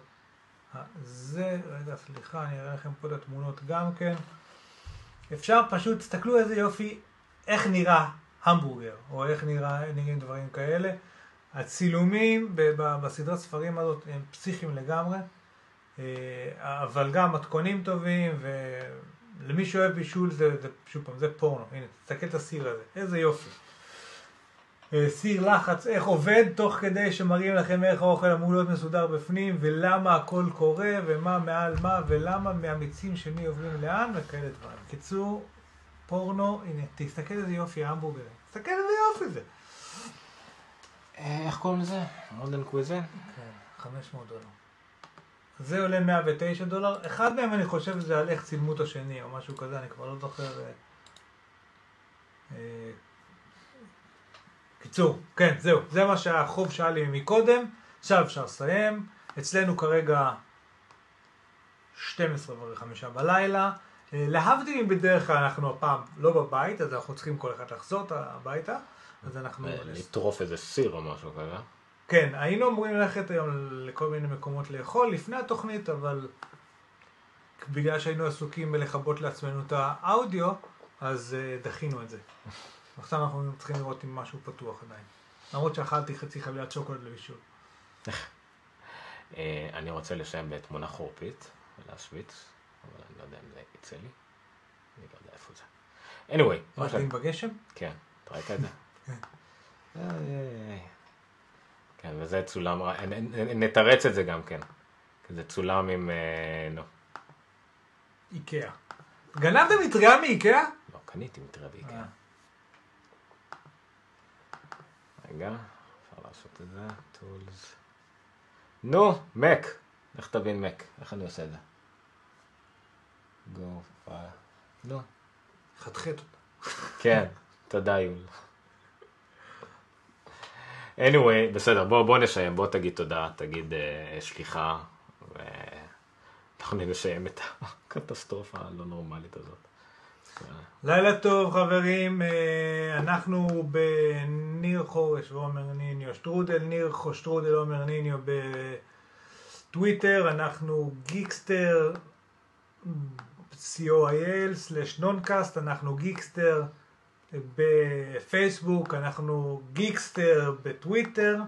הזה, רגע סליחה, אני אראה לכם פה את התמונות גם כן. אפשר פשוט, תסתכלו איזה יופי, איך נראה המבורגר, או איך נראה, נראים דברים כאלה. הצילומים בסדרת ספרים הזאת הם פסיכיים לגמרי, אה, אבל גם מתכונים טובים, ולמי שאוהב בישול זה, זה שוב פעם, זה פורנו. הנה, תסתכל את הסיר הזה, איזה יופי. אה, סיר לחץ, איך עובד, תוך כדי שמראים לכם איך האוכל אמור להיות מסודר בפנים, ולמה הכל קורה, ומה מעל מה, ולמה מהמיצים של מי עוברים לאן, וכאלה דברים. בקיצור, פורנו, הנה, תסתכל איזה יופי ההמבורגרים. תסתכל איזה יופי זה. אה, איך קוראים לזה? Modern Cuisine? כן, 500 דולר. זה עולה 109 דולר. אחד מהם אני חושב זה על איך צילמו את השני או משהו כזה, אני כבר לא זוכר. אה, אה, קיצור, כן, זהו, זה מה שהחוב שאל לי מקודם, עכשיו אפשר לסיים. אצלנו כרגע 12 וחמישה בלילה. להבדיל אם בדרך כלל אנחנו הפעם לא בבית, אז אנחנו צריכים כל אחד לחזור הביתה. אז אנחנו... לטרוף איזה סיר או משהו כזה. כן, היינו אמורים ללכת היום לכל מיני מקומות לאכול לפני התוכנית, אבל בגלל שהיינו עסוקים בלכבות לעצמנו את האודיו, אז uh, דחינו את זה. *laughs* עכשיו אנחנו צריכים לראות אם משהו פתוח עדיין. למרות שאכלתי חצי חבילת שוקולד לבישול. *laughs* אה, אני רוצה לסיים בתמונה חורפית ולהשוויץ, אבל אני לא יודע אם זה יצא לי. אני לא יודע איפה זה. anyway. מה, אתה בגשם? כן, אתה ראית את זה? *laughs* כן, וזה צולם, נתרץ את זה גם כן. זה צולם עם, אה, נו. איקאה. גנבתם מטריה מאיקאה? לא, קניתי מטריה באיקאה. אה. רגע, אפשר לעשות את זה, טולס. נו, מק. איך תבין מק? איך אני עושה את זה? גו, פייר. נו. חתכת אותה. כן, תודה יול. anyway, בסדר, בוא, בוא נסיים, בוא תגיד תודה, תגיד uh, סליחה, ואנחנו נסיים את הקטסטרופה הלא נורמלית הזאת. לילה טוב חברים, אה, אנחנו בניר חורש ועומר ניניו, שטרודל ניר שטרודל עומר ניניו בטוויטר, אנחנו Geekster, co.il/ noncast, אנחנו Geekster. בפייסבוק, אנחנו Geekster בטוויטר,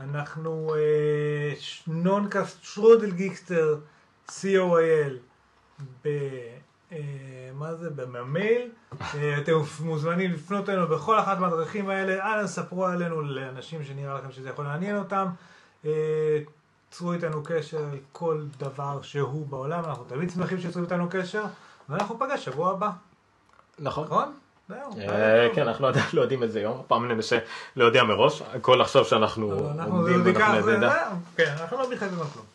אנחנו אה, Noncast שטרודל Geekster, co.il, ב... אה, מה זה? במייל. אה, אתם מוזמנים לפנות אלינו בכל אחת מהדרכים האלה, אנא ספרו עלינו לאנשים שנראה לכם שזה יכול לעניין אותם. אה, צרו איתנו קשר על כל דבר שהוא בעולם, אנחנו תמיד שמחים שיצרו איתנו קשר, ואנחנו נפגש שבוע הבא. נכון. נכון? זהו, אה, כן, אנחנו עדיין לא יודעים איזה יום, הפעם ננסה להודיע מראש, הכל לחשוב שאנחנו עומדים ואנחנו נדע. כן, אנחנו לא מתחייבים על כלום.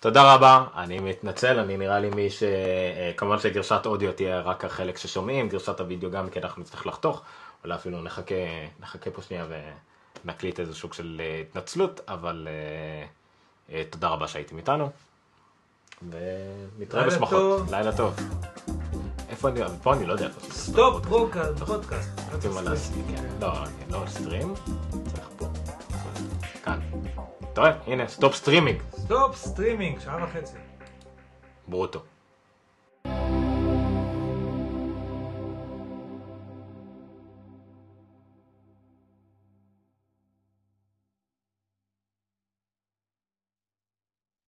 תודה רבה, אני מתנצל, אני נראה לי מי ש... אה, כמובן שגרשת אודיו תהיה רק החלק ששומעים, גרשת הוידאו גם כי אנחנו נצטרך לחתוך, אולי אפילו נחכה, נחכה פה שנייה ונקליט איזה סוג של אה, התנצלות, אבל אה, אה, תודה רבה שהייתם איתנו, ונתראה בשמחות. לילה טוב. איפה אני, פה אני לא יודע. stop מה לעשות, כן. לא, כן, לא stream, צריך פה. כאן. אתה רואה? הנה, stop streaming. stop streaming, שעה וחצי. ברוטו.